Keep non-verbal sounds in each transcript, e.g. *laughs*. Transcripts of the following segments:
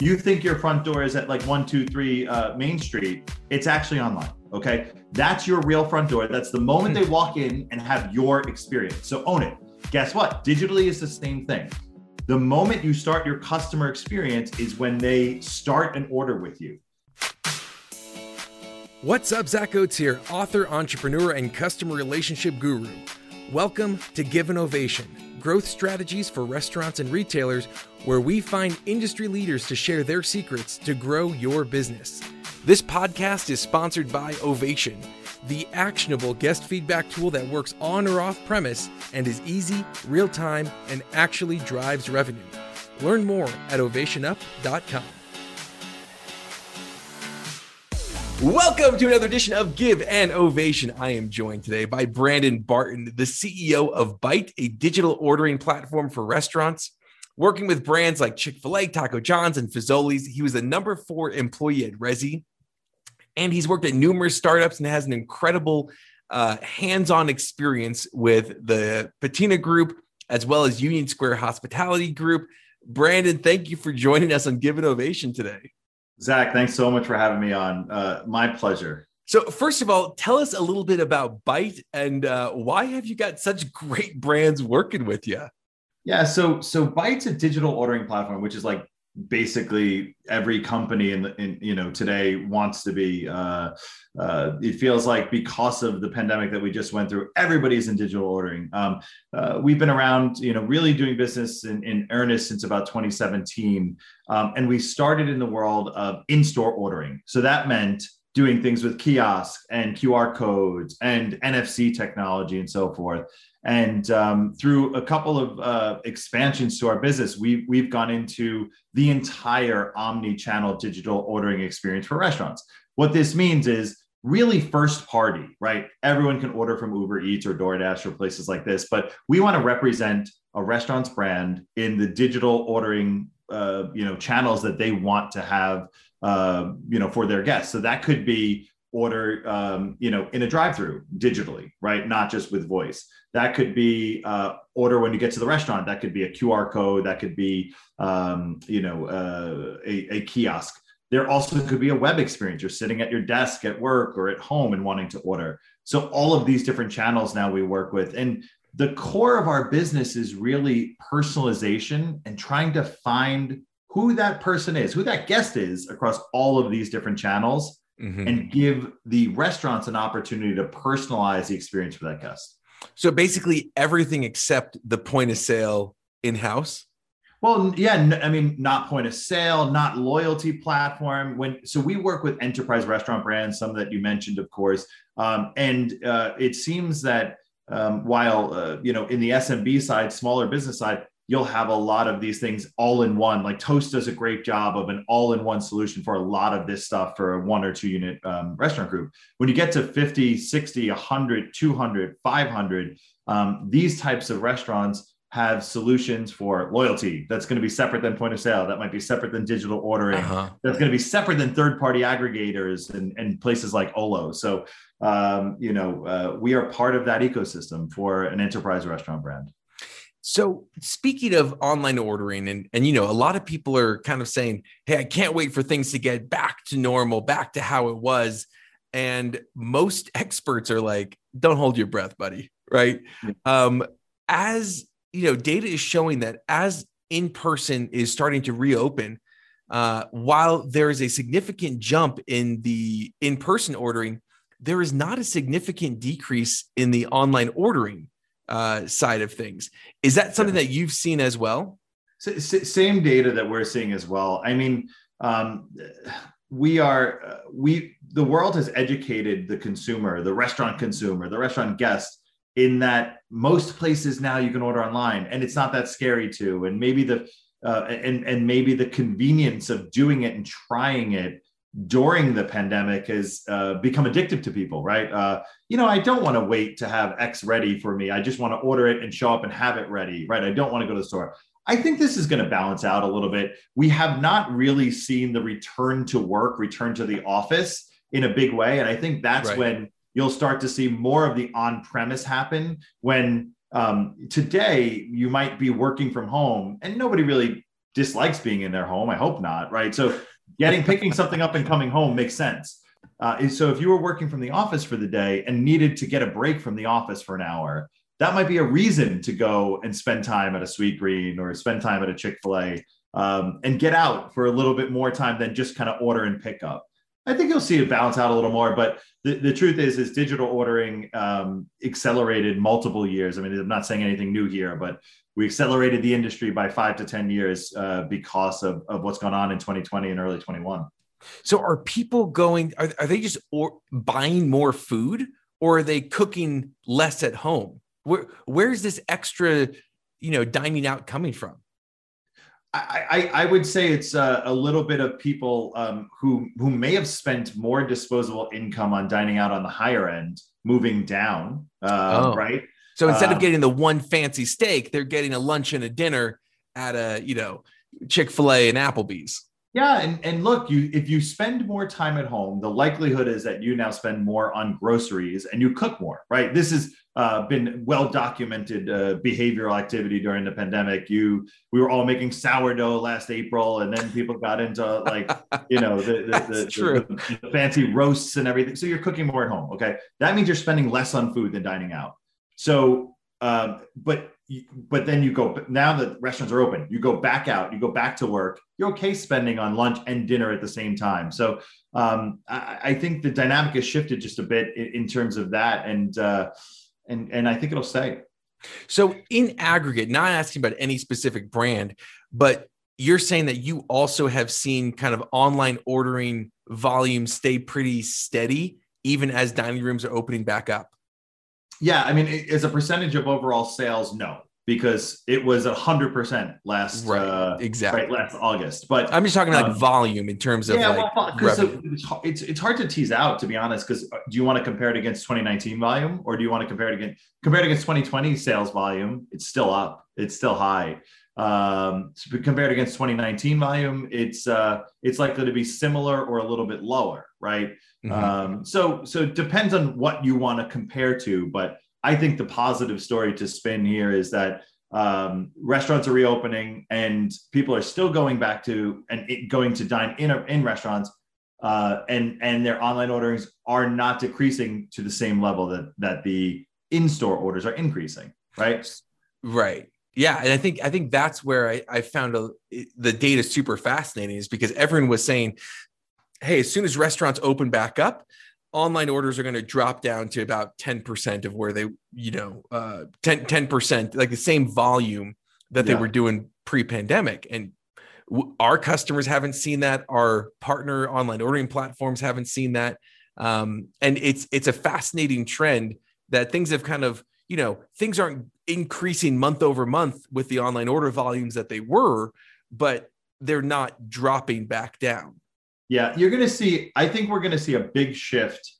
You think your front door is at like one, two, three uh, Main Street. It's actually online. Okay. That's your real front door. That's the moment they walk in and have your experience. So own it. Guess what? Digitally is the same thing. The moment you start your customer experience is when they start an order with you. What's up, Zach Oates here, author, entrepreneur, and customer relationship guru. Welcome to Give an Ovation growth strategies for restaurants and retailers, where we find industry leaders to share their secrets to grow your business. This podcast is sponsored by Ovation, the actionable guest feedback tool that works on or off premise and is easy, real time, and actually drives revenue. Learn more at ovationup.com. Welcome to another edition of Give an Ovation. I am joined today by Brandon Barton, the CEO of Byte, a digital ordering platform for restaurants. Working with brands like Chick fil A, Taco John's, and Fazoli's, he was the number four employee at Resy. And he's worked at numerous startups and has an incredible uh, hands on experience with the Patina Group as well as Union Square Hospitality Group. Brandon, thank you for joining us on Give an Ovation today. Zach, thanks so much for having me on. Uh, my pleasure. So, first of all, tell us a little bit about Byte and uh, why have you got such great brands working with you? Yeah, so so Byte's a digital ordering platform, which is like basically every company in in you know today wants to be uh, uh, it feels like because of the pandemic that we just went through everybody's in digital ordering. Um, uh, we've been around you know really doing business in, in earnest since about 2017 um, and we started in the world of in-store ordering. So that meant doing things with kiosks and qr codes and nfc technology and so forth and um, through a couple of uh, expansions to our business, we've, we've gone into the entire omni channel digital ordering experience for restaurants. What this means is really first party, right? Everyone can order from Uber Eats or DoorDash or places like this, but we want to represent a restaurant's brand in the digital ordering uh, you know channels that they want to have uh, you know for their guests. So that could be order um, you know in a drive-through digitally right? Not just with voice. That could be uh, order when you get to the restaurant. That could be a qr code. That could be um, you know uh, a, a, kiosk. There also could be a web experience. You're sitting at your desk at work or at home and wanting to order. So all of these different channels now we work with. And the core of our business is really personalization and trying to find who that person is who that guest is across all of these different channels mm-hmm. and give the restaurants an opportunity to personalize the experience for that guest. So basically, everything except the point of sale in house. Well, yeah, I mean, not point of sale, not loyalty platform. When so we work with enterprise restaurant brands, some that you mentioned, of course, um, and uh, it seems that um, while uh, you know in the SMB side, smaller business side, you'll have a lot of these things all in one. Like Toast does a great job of an all in one solution for a lot of this stuff for a one or two unit um, restaurant group. When you get to 50, 60, 100, 200, 500, um, these types of restaurants have solutions for loyalty that's going to be separate than point of sale that might be separate than digital ordering uh-huh. that's going to be separate than third party aggregators and, and places like olo so um, you know uh, we are part of that ecosystem for an enterprise restaurant brand so speaking of online ordering, and and you know, a lot of people are kind of saying, "Hey, I can't wait for things to get back to normal, back to how it was." And most experts are like, "Don't hold your breath, buddy." Right? Um, as you know, data is showing that as in person is starting to reopen, uh, while there is a significant jump in the in person ordering, there is not a significant decrease in the online ordering uh, side of things. Is that something that you've seen as well? same data that we're seeing as well. I mean, um, we are uh, we the world has educated the consumer, the restaurant consumer, the restaurant guest in that most places now you can order online and it's not that scary to and maybe the uh, and and maybe the convenience of doing it and trying it during the pandemic has uh, become addictive to people, right? Uh, you know, I don't want to wait to have X ready for me. I just want to order it and show up and have it ready, right? I don't want to go to the store. I think this is going to balance out a little bit. We have not really seen the return to work, return to the office in a big way. And I think that's right. when you'll start to see more of the on premise happen when um, today you might be working from home and nobody really dislikes being in their home. I hope not, right? So getting picking something up and coming home makes sense. Uh, so if you were working from the office for the day and needed to get a break from the office for an hour, that might be a reason to go and spend time at a Sweetgreen or spend time at a Chick Fil A um, and get out for a little bit more time than just kind of order and pick up. I think you'll see it balance out a little more, but the, the truth is, is digital ordering um, accelerated multiple years. I mean, I'm not saying anything new here, but we accelerated the industry by five to 10 years uh, because of, of what's gone on in 2020 and early 21. So are people going, are, are they just or, buying more food or are they cooking less at home? Where, where's this extra, you know, dining out coming from? I, I, would say it's a, a little bit of people um, who who may have spent more disposable income on dining out on the higher end, moving down, uh, oh. right? So instead of um, getting the one fancy steak, they're getting a lunch and a dinner at a you know Chick Fil A and Applebee's. Yeah, and, and look, you if you spend more time at home, the likelihood is that you now spend more on groceries and you cook more, right? This is uh, been well documented uh, behavioral activity during the pandemic. You, we were all making sourdough last April, and then people got into like, you know, the the, *laughs* the, the, the, fancy roasts and everything. So you're cooking more at home. Okay, that means you're spending less on food than dining out. So, um, but but then you go now that restaurants are open, you go back out, you go back to work. You're okay spending on lunch and dinner at the same time. So um, I, I, think the dynamic has shifted just a bit in, in terms of that, and. Uh, and and I think it'll stay. So in aggregate, not asking about any specific brand, but you're saying that you also have seen kind of online ordering volume stay pretty steady even as dining rooms are opening back up. Yeah, I mean, as a percentage of overall sales, no because it was a hundred percent last right, uh, exactly right, last August. But I'm just talking um, like volume in terms of yeah, like well, so it's, it's hard to tease out to be honest. Because uh, do you want to compare it against 2019 volume, or do you want to compare it against compare it against 2020 sales volume? It's still up. It's still high. Um, compared against 2019 volume, it's uh, it's likely to be similar or a little bit lower, right? Mm-hmm. Um, so so it depends on what you want to compare to, but I think the positive story to spin here is that um, restaurants are reopening and people are still going back to and going to dine in in restaurants, uh, and and their online orderings are not decreasing to the same level that that the in store orders are increasing. Right. Right. Yeah, and I think I think that's where I, I found a, the data super fascinating is because everyone was saying, "Hey, as soon as restaurants open back up, online orders are going to drop down to about 10% of where they, you know, uh, 10, 10%, like the same volume that they were doing pre pandemic. And w- our customers haven't seen that. Our partner online ordering platforms haven't seen that. Um, and it's, it's a fascinating trend that things have kind of, you know, things aren't increasing month over month with the online order volumes that they were, but they're not dropping back down. Yeah, you're going to see, I think we're going to see a big shift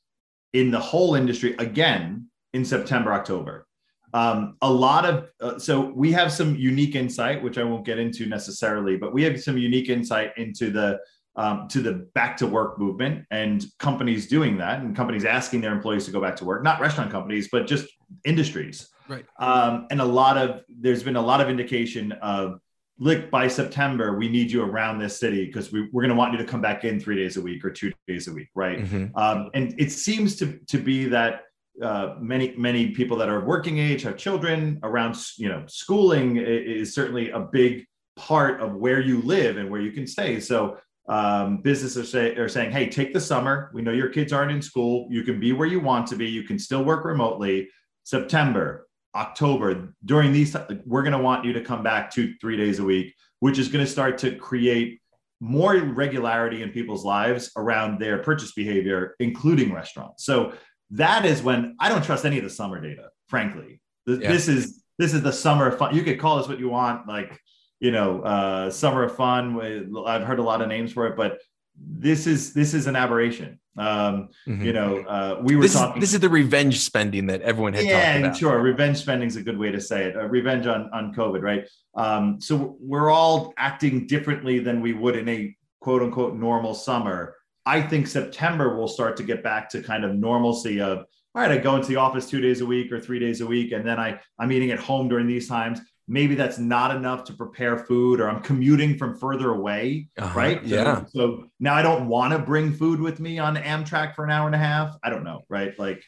in the whole industry again in September, October. Um, a lot of, uh, so we have some unique insight, which I won't get into necessarily, but we have some unique insight into the, um, to the back to work movement and companies doing that and companies asking their employees to go back to work, not restaurant companies, but just industries. Right. Um, and a lot of, there's been a lot of indication of look by september we need you around this city because we, we're going to want you to come back in three days a week or two days a week right? Mm-hmm. um, and it seems to, to be that uh, many many people that are working age have children around you know schooling is certainly a big part of where you live and where you can stay. So um, businesses are, say, are saying hey take the summer. We know your kids aren't in school. You can be where you want to be. You can still work remotely. September October, during these, we're going to want you to come back two, three days a week, which is going to start to create more regularity in people's lives around their purchase behavior, including restaurants. So that is when I don't trust any of the summer data, frankly. Yeah. This is this is the summer fun. You could call this what you want, like you know, uh, summer of fun. I've heard a lot of names for it, but this is this is an aberration. Um, mm-hmm. You know, uh, we were this talking. Is, this is the revenge spending that everyone had. Yeah, sure. Revenge spending is a good way to say it. Uh, revenge on on COVID, right? Um, so we're all acting differently than we would in a quote unquote normal summer. I think September will start to get back to kind of normalcy of all right, I go into the office two days a week or three days a week, and then I I'm eating at home during these times. Maybe that's not enough to prepare food or i'm commuting from further away uh-huh. right so, yeah so now i don't want to bring food with me on amtrak for an hour and a half i don't know right like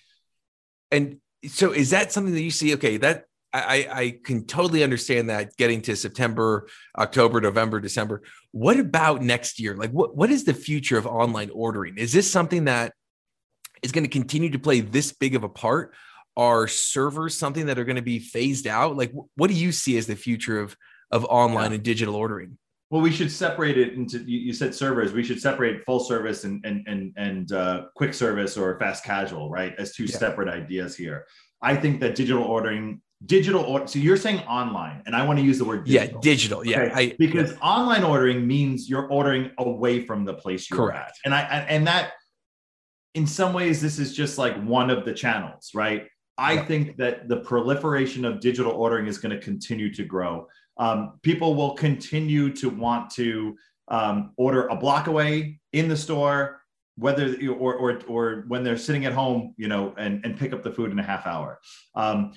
and so is that something that you see okay that I, I can totally understand that getting to September, October, November, December. What about next year? Like, what, what is the future of online ordering? Is this something that is going to continue to play this big of a part? Are servers something that are going to be phased out? Like, what do you see as the future of of online yeah. and digital ordering? Well, we should separate it into. You, said servers. We should separate full service and and and and uh, quick service or fast casual, right? As two yeah. separate ideas here. I think that digital ordering digital order. So you're saying online, and I want to use the word digital. yeah, digital, yeah, okay? I, because yeah. online ordering means you're ordering away from the place you're Correct. at, and I and that in some ways this is just like one of the channels, right? I yeah. think that the proliferation of digital ordering is going to continue to grow. Um, people will continue to want to um, order a block away in the store whether or, or or when they're sitting at home you know and and pick up the food in a half hour um,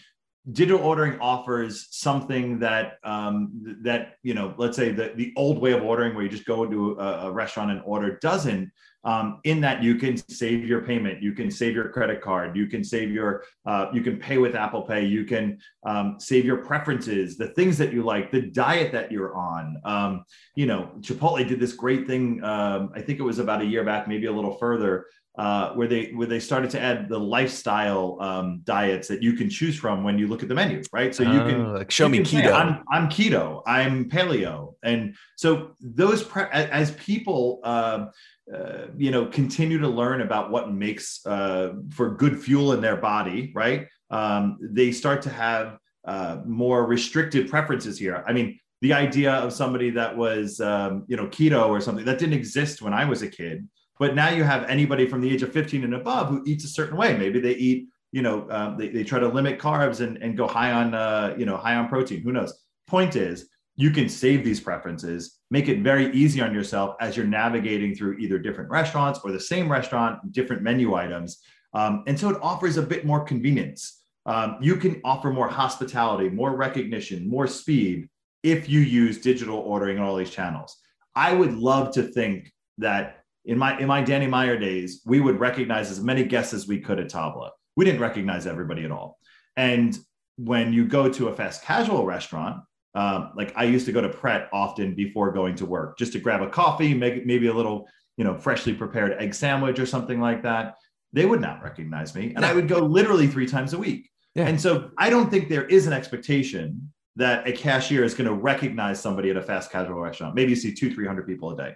digital ordering offers something that um, that you know let's say the, the old way of ordering where you just go into a, a restaurant and order doesn't um, in that you can save your payment you can save your credit card you can save your uh, you can pay with apple pay you can um, save your preferences the things that you like the diet that you're on. Um, you know chipotle did this great thing um, i think it was about a year back maybe a little further uh, where they where they started to add the lifestyle um, diets that you can choose from when you look at the menu, right? So you can oh, like show me keto. Say, I'm, I'm keto. I'm paleo, and so those pre- as people. Uh, uh, you know, continue to learn about what makes uh, for good fuel in their body, right? Um, they start to have uh, more restricted preferences here. I mean, the idea of somebody that was, um, you know, keto or something that didn't exist when I was a kid but now you have anybody from the age of 15 and above who eats a certain way. Maybe they eat, you know, um, they, they try to limit carbs and, and go high on, uh, you know, high on protein. Who knows? Point is, you can save these preferences, make it very easy on yourself as you're navigating through either different restaurants or the same restaurant, different menu items. Um, and so it offers a bit more convenience. Um, you can offer more hospitality, more recognition, more speed if you use digital ordering on all these channels. I would love to think that in my in my Danny Meyer days, we would recognize as many guests as we could at Tabla. We didn't recognize everybody at all. And when you go to a fast casual restaurant, um, like I used to go to Pret often before going to work, just to grab a coffee, make maybe a little, you know, freshly prepared egg sandwich or something like that. They would not recognize me, and I would go literally three times a week. Yeah. And so I don't think there is an expectation that a cashier is going to recognize somebody at a fast casual restaurant. Maybe you see two, three hundred people a day.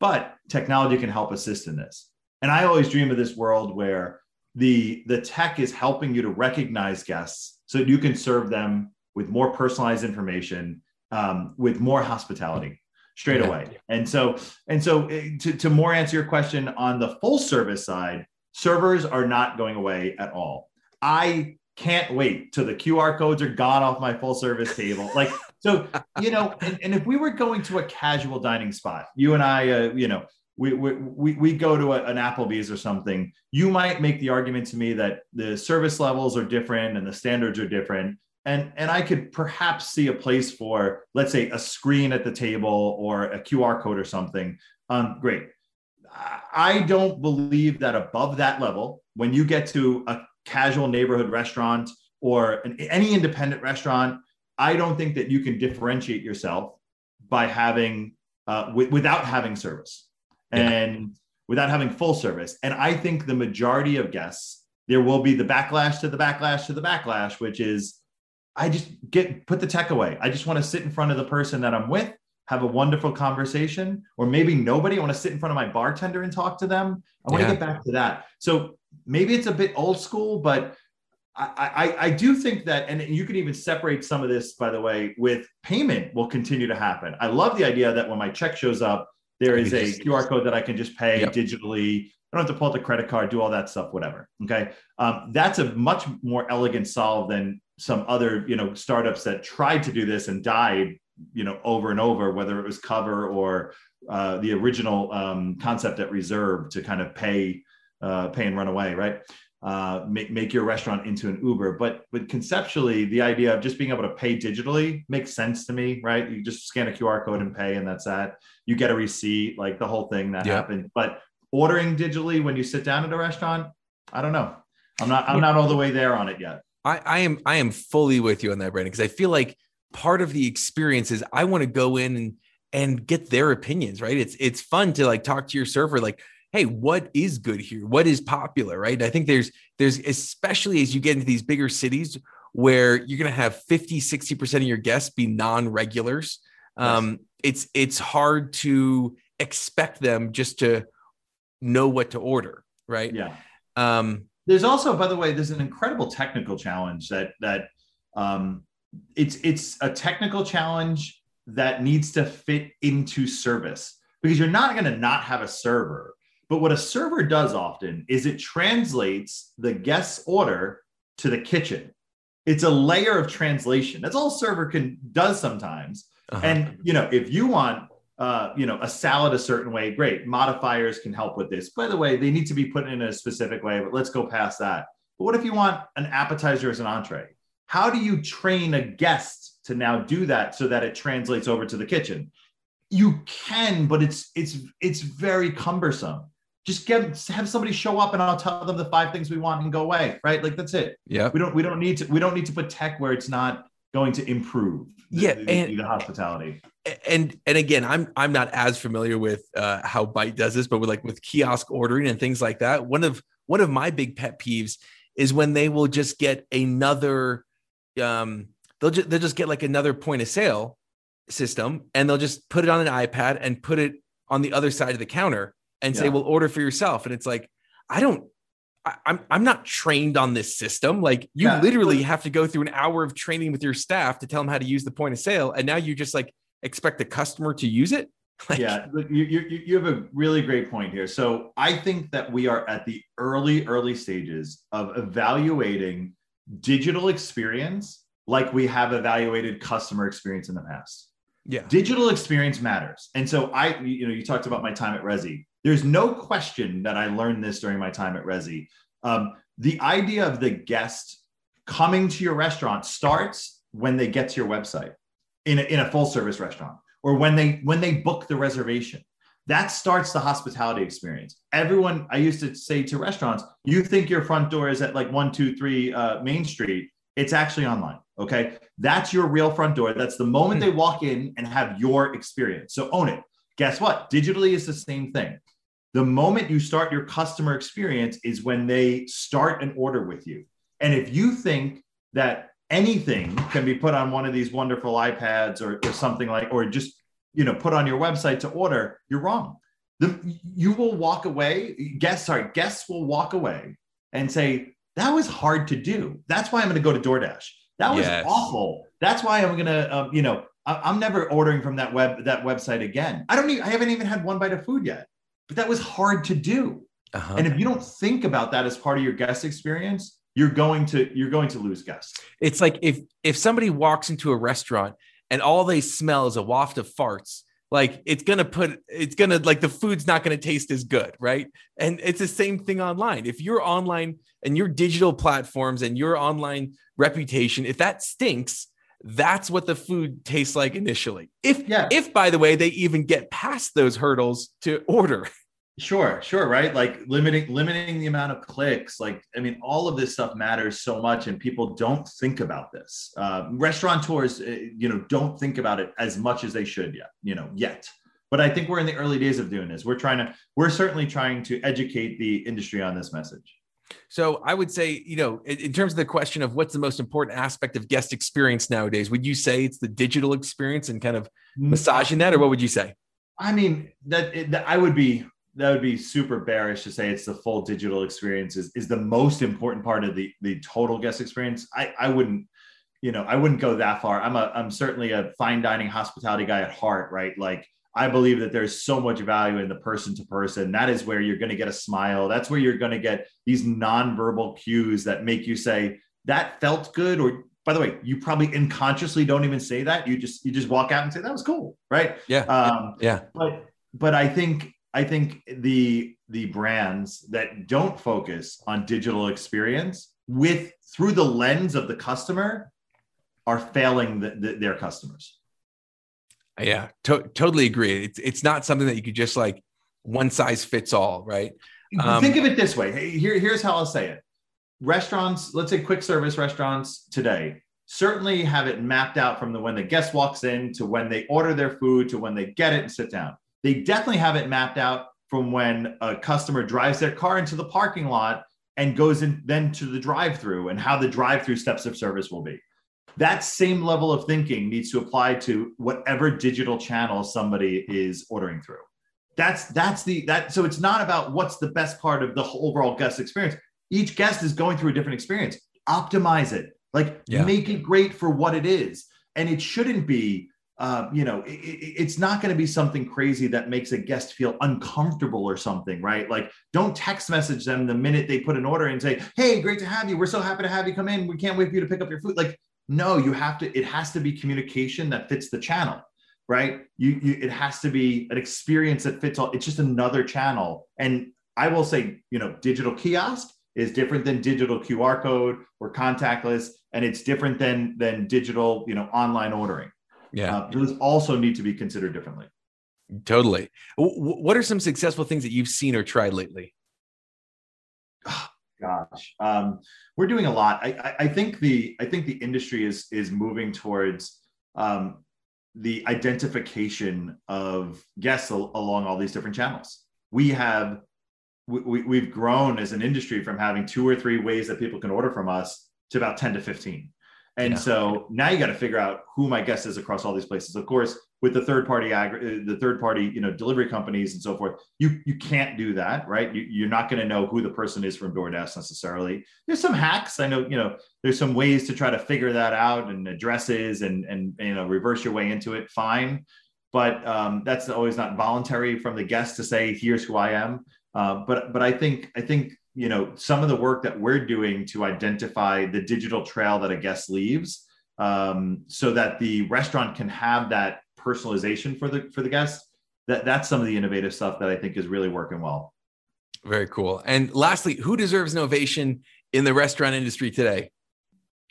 But technology can help assist in this. And I always dream of this world where the, the tech is helping you to recognize guests so that you can serve them with more personalized information, um, with more hospitality straight away. And so, and so eh, to, to more answer your question on the full service side, servers are not going away at all. I can't wait till the QR codes are gone off my full service table. Like, so, you know, and, and if we were going to a casual dining spot, you and I, uh, you know, we, we, we go to a, an Applebee's or something, you might make the argument to me that the service levels are different and the standards are different. And, and I could perhaps see a place for, let's say, a screen at the table or a QR code or something. Um, great. I don't believe that above that level, when you get to a casual neighborhood restaurant or an, any independent restaurant, I don't think that you can differentiate yourself by having uh, w- without having service and yeah. without having full service. And I think the majority of guests, there will be the backlash to the backlash to the backlash, which is I just get put the tech away. I just want to sit in front of the person that I'm with, have a wonderful conversation, or maybe nobody. I want to sit in front of my bartender and talk to them. I want yeah. to get back to that. So maybe it's a bit old school, but I, I, I do think that, and you can even separate some of this, by the way, with payment will continue to happen. I love the idea that when my check shows up, there is a QR code that I can just pay yep. digitally. I don't have to pull out the credit card, do all that stuff, whatever. Okay, um, that's a much more elegant solve than some other you know startups that tried to do this and died you know over and over, whether it was Cover or uh, the original um, concept at Reserve to kind of pay uh, pay and run away, right? uh, make, make your restaurant into an Uber. But but conceptually, the idea of just being able to pay digitally makes sense to me, right? You just scan a QR code and pay, and that's that. You get a receipt, like the whole thing that yeah. happened. But ordering digitally when you sit down at a restaurant, I don't know. I'm not I'm not all the way there on it yet. I, I am I am fully with you on that, Brandon, because I feel like part of the experience is I want to go in and and get their opinions, right? It's it's fun to like talk to your server, like, hey, what is good here? What is popular, right? I think there's there's especially as you get into these bigger cities where you're gonna have 50, 60% of your guests be non-regulars. Um, it's it's hard to expect them just to know what to order, right? Yeah. Um, there's also, by the way, there's an incredible technical challenge that that um, it's it's a technical challenge that needs to fit into service because you're not going to not have a server. But what a server does often is it translates the guest's order to the kitchen. It's a layer of translation. That's all server can does sometimes. Uh-huh. And you know, if you want uh, you know, a salad a certain way, great. Modifiers can help with this. By the way, they need to be put in a specific way, but let's go past that. But what if you want an appetizer as an entree? How do you train a guest to now do that so that it translates over to the kitchen? You can, but it's it's it's very cumbersome. Just get have somebody show up and I'll tell them the five things we want and go away, right? Like that's it. Yeah. We don't we don't need to we don't need to put tech where it's not going to improve the, yeah the, and, the hospitality and and again i'm i'm not as familiar with uh, how Byte does this but with like with kiosk ordering and things like that one of one of my big pet peeves is when they will just get another um they'll just they'll just get like another point of sale system and they'll just put it on an ipad and put it on the other side of the counter and yeah. say well order for yourself and it's like i don't I, I'm I'm not trained on this system. Like you yeah, literally have to go through an hour of training with your staff to tell them how to use the point of sale, and now you just like expect the customer to use it. *laughs* Like, yeah, you, you you have a really great point here. So I think that we are at the early early stages of evaluating digital experience like we have evaluated customer experience in the past. Yeah, digital experience matters, and so I you know you talked about my time at Resy there's no question that I learned this during my time at Resy. Um, the idea of the guest coming to your restaurant starts when they get to your website in a, in a full service restaurant or when they when they book the reservation. That starts the hospitality experience. Everyone i used to say to restaurants you think your front door is at like 123 uh, main street? It's actually online okay? That's your real front door. That's the moment hmm. they walk in and have your experience. So own it guess what digitally is the same thing the moment you start your customer experience is when they start an order with you. And if you think that anything can be put on one of these wonderful iPads or, or something like, or just, you know, put on your website to order, you're wrong. The, you will walk away, guests, sorry, guests will walk away and say, that was hard to do. That's why I'm going to go to DoorDash. That was yes. awful. That's why I'm going to, um, you know, I'm never ordering from that web, that website again. I don't even, I haven't even had one bite of food yet but that was hard to do. Uh-huh. And if you don't think about that as part of your guest experience, you're going to you're going to lose guests. It's like if if somebody walks into a restaurant and all they smell is a waft of farts, like it's gonna put it's gonna like the food's not gonna taste as good, right? And it's the same thing online. If you're online and your digital platforms and your online reputation, if that stinks, that's what the food tastes like initially. If yeah. if by the way they even get past those hurdles to order. *laughs* Sure, sure, right? Like limiting limiting the amount of clicks. Like, I mean, all of this stuff matters so much, and people don't think about this. Uh, restaurateurs, uh, you know, don't think about it as much as they should yet. You know, yet. But I think we're in the early days of doing this. We're trying to, we're certainly trying to educate the industry on this message. So I would say, you know, in, in, terms of the question of what's the most important aspect of guest experience nowadays, would you say it's the digital experience and kind of massaging that, or what would you say? I mean, that, that I would be that would be super bearish to say it's the full digital experience is, is the most important part of the the total guest experience. I, I wouldn't, you know, I wouldn't go that far. I'm a I'm certainly a fine dining hospitality guy at heart, right? Like I believe that there's so much value in the person to person. That is where you're going to get a smile. That's where you're going to get these nonverbal cues that make you say, that felt good. Or by the way, you probably unconsciously don't even say that. You just you just walk out and say that was cool, right? Yeah. Um, yeah. But but I think I think the the brands that don't focus on digital experience with through the lens of the customer are failing the, the, their customers. Yeah, to- totally agree. It's it's not something that you could just like one size fits all, right? Um, Think of it this way. Hey, here, here's how I'll say it. Restaurants, let's say quick service restaurants today, certainly have it mapped out from the when the guest walks in to when they order their food to when they get it and sit down. They definitely have it mapped out from when a customer drives their car into the parking lot and goes in then to the drive-through and how the drive-through steps of service will be. That same level of thinking needs to apply to whatever digital channel somebody is ordering through. That's that's the that so it's not about what's the best part of the overall guest experience. Each guest is going through a different experience. Optimize it. Like yeah. make it great for what it is. And it shouldn't be uh, you know, it, it's not going to be something crazy that makes a guest feel uncomfortable or something, right? Like, don't text message them the minute they put an order and say, "Hey, great to have you. We're so happy to have you come in. We can't wait for you to pick up your food." Like, no, you have to. It has to be communication that fits the channel, right? You, you it has to be an experience that fits all. It's just another channel. And I will say, you know, digital kiosk is different than digital QR code or contactless, and it's different than than digital, you know, online ordering yeah. Uh, those also need to be considered differently. Totally. what are some successful things that you've seen or tried lately? Gosh, um, we're doing a lot. I, I, I, think the I think the industry is is moving towards um, the identification of guests al- along all these different channels. We have we, we've grown as an industry from having two or three ways that people can order from us to about 10 to 15 and yeah. so now you got to figure out who my guest is across all these places. Of course, with the third party agri- the third party, you know, delivery companies and so forth, you you can't do that, right? You, you're not going to know who the person is from DoorDash necessarily. There's some hacks. I know, you know, there's some ways to try to figure that out and addresses and and you know reverse your way into it. Fine, but um, that's always not voluntary from the guest to say, "Here's who I am." Uh, but but I think I think you know some of the work that we're doing to identify the digital trail that a guest leaves um, so that the restaurant can have that personalization for the for the guests that that's some of the innovative stuff that i think is really working well. Very cool. And lastly who deserves innovation in the restaurant industry today?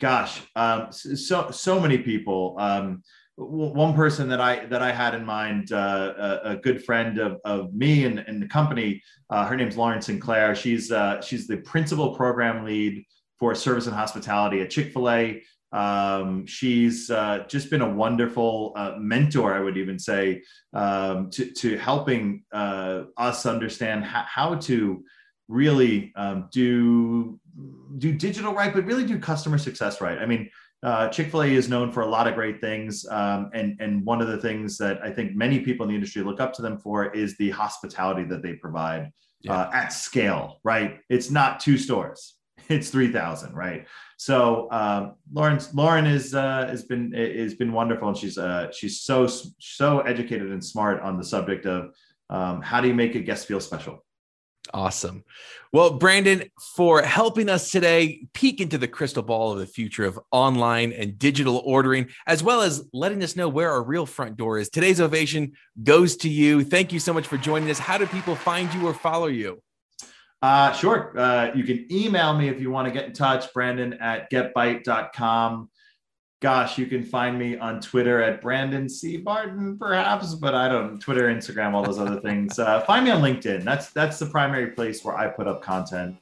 Gosh um, so so many people. Um, one person that I that I had in mind, uh, a, a, good friend of, of me and, and the company. Uh, her name's Lauren Sinclair. She's uh, she's the principal program lead for service and hospitality at Chick Fil A. Um, she's uh, just been a wonderful uh, mentor, I would even say, um, to to helping uh, us understand how, how to really um, do do digital right, but really do customer success right. I mean uh, Chick Fil A is known for a lot of great things, um, and and one of the things that I think many people in the industry look up to them for is the hospitality that they provide yeah. uh, at scale. Right? It's not two stores; *laughs* it's three thousand. Right? So um, Lauren Lauren is uh, has been has been wonderful, and she's uh, she's so so educated and smart on the subject of um, how do you make a guest feel special. Awesome. Well, Brandon, for helping us today peek into the crystal ball of the future of online and digital ordering, as well as letting us know where our real front door is. Today's ovation goes to you. Thank you so much for joining us. How do people find you or follow you? Uh, sure. Uh, you can email me if you want to get in touch, Brandon at getbyte.com gosh, you can find me on Twitter at Brandon C. Barton, perhaps, but I don't Twitter, Instagram, all those other *laughs* things. Uh, find me on LinkedIn. That's that's the primary place where I put up content.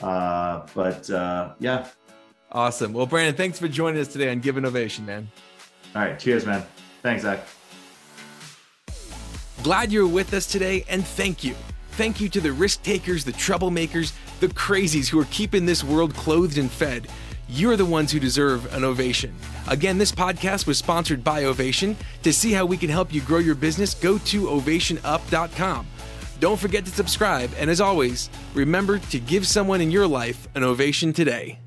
Uh, but uh, yeah. Awesome. Well, Brandon, thanks for joining us today on Give an Ovation, man. All right. Cheers, man. Thanks, Zach. Glad you're with us today, and thank you. Thank you to the risk takers, the troublemakers, the crazies who are keeping this world clothed and fed. You're the ones who deserve an ovation. Again, this podcast was sponsored by Ovation. To see how we can help you grow your business, go to ovationup.com. Don't forget to subscribe, and as always, remember to give someone in your life an ovation today.